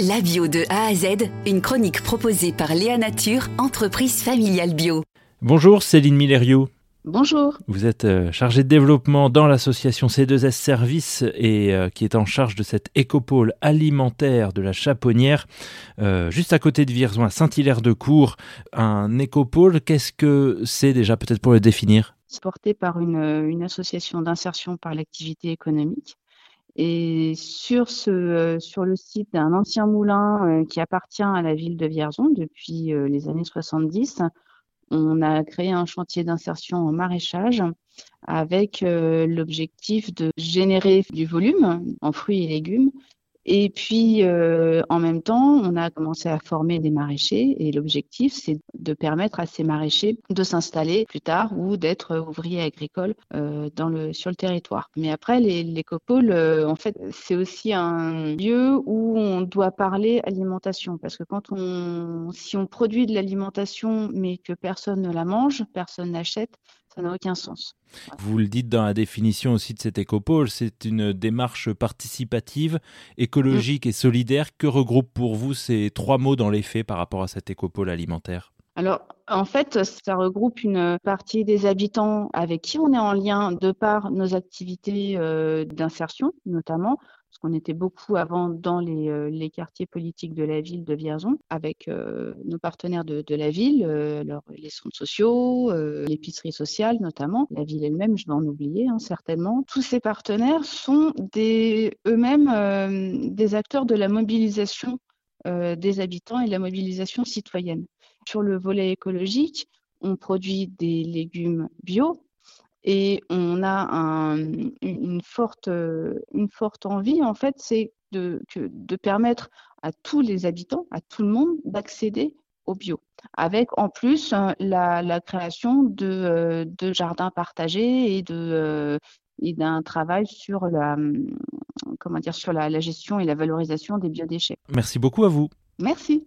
La bio de A à Z, une chronique proposée par Léa Nature, entreprise familiale bio. Bonjour Céline Millerio. Bonjour. Vous êtes euh, chargée de développement dans l'association C2S Service et euh, qui est en charge de cet écopôle alimentaire de la Chaponnière, euh, juste à côté de Vierzon, à Saint-Hilaire-de-Cour. Un écopôle, qu'est-ce que c'est déjà peut-être pour le définir? C'est porté par une, une association d'insertion par l'activité économique et sur, ce, euh, sur le site d'un ancien moulin euh, qui appartient à la ville de Vierzon depuis euh, les années 70, on a créé un chantier d'insertion en maraîchage avec l'objectif de générer du volume en fruits et légumes et puis, euh, en même temps, on a commencé à former des maraîchers et l'objectif, c'est de permettre à ces maraîchers de s'installer plus tard ou d'être ouvriers agricoles euh, dans le, sur le territoire. Mais après, les, copoles, euh, en fait, c'est aussi un lieu où on doit parler alimentation parce que quand on, si on produit de l'alimentation mais que personne ne la mange, personne n'achète, ça n'a aucun sens. Vous le dites dans la définition aussi de cet écopôle, c'est une démarche participative, écologique et solidaire. Que regroupe pour vous ces trois mots dans les faits par rapport à cet écopôle alimentaire? Alors, en fait, ça regroupe une partie des habitants avec qui on est en lien de par nos activités euh, d'insertion, notamment, parce qu'on était beaucoup avant dans les, euh, quartiers politiques de la ville de Vierzon, avec euh, nos partenaires de, de la ville, alors, les centres sociaux, l'épicerie sociale notamment, la ville elle-même, je vais en oublier hein, certainement. Tous ces partenaires sont eux-mêmes des acteurs de la mobilisation des habitants et de la mobilisation citoyenne. Sur le volet écologique, on produit des légumes bio et on a une, forte, une forte envie, en fait, c'est de, de permettre à tous les habitants, à tout le monde, d'accéder au bio, avec en plus la, la création de, de, jardins partagés et de et d'un travail sur la comment dire sur la, la gestion et la valorisation des biodéchets. Merci beaucoup à vous. Merci.